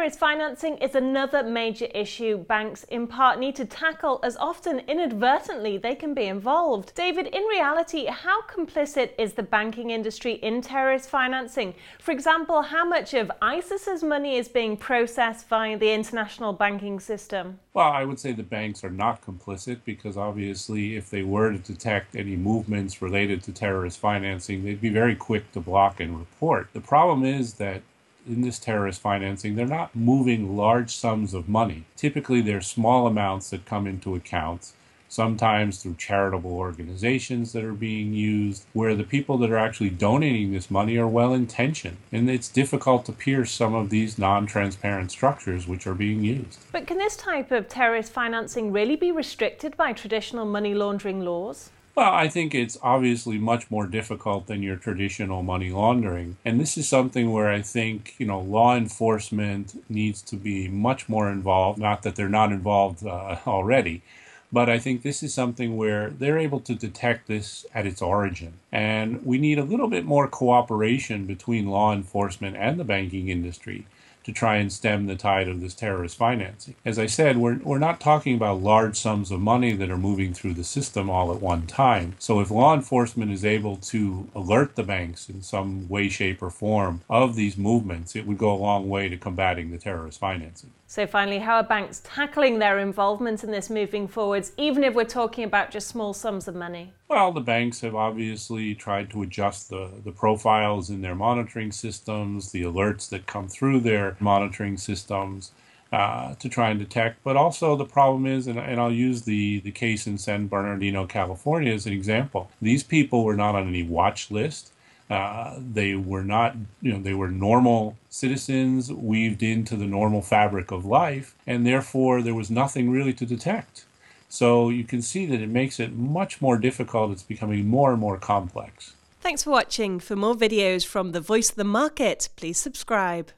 Terrorist financing is another major issue banks in part need to tackle as often inadvertently they can be involved. David, in reality, how complicit is the banking industry in terrorist financing? For example, how much of ISIS's money is being processed via the international banking system? Well, I would say the banks are not complicit because obviously, if they were to detect any movements related to terrorist financing, they'd be very quick to block and report. The problem is that in this terrorist financing, they're not moving large sums of money. Typically, they're small amounts that come into accounts, sometimes through charitable organizations that are being used, where the people that are actually donating this money are well intentioned. And it's difficult to pierce some of these non transparent structures which are being used. But can this type of terrorist financing really be restricted by traditional money laundering laws? Well, I think it's obviously much more difficult than your traditional money laundering. And this is something where I think, you know, law enforcement needs to be much more involved. Not that they're not involved uh, already, but I think this is something where they're able to detect this at its origin. And we need a little bit more cooperation between law enforcement and the banking industry to try and stem the tide of this terrorist financing. As I said, we're, we're not talking about large sums of money that are moving through the system all at one time. So if law enforcement is able to alert the banks in some way, shape, or form of these movements, it would go a long way to combating the terrorist financing. So, finally, how are banks tackling their involvement in this moving forwards, even if we're talking about just small sums of money? Well, the banks have obviously tried to adjust the, the profiles in their monitoring systems, the alerts that come through their monitoring systems. Uh, to try and detect. But also the problem is, and, and, I'll use the, the case in San Bernardino, California as an example. These people were not on any watch list. Uh, they were not, you know, they were normal citizens weaved into the normal fabric of life, and therefore there was nothing really to detect. So you can see that it makes it much more difficult. It's becoming more and more complex. Thanks for watching. For more videos from the Voice of the Market, please subscribe.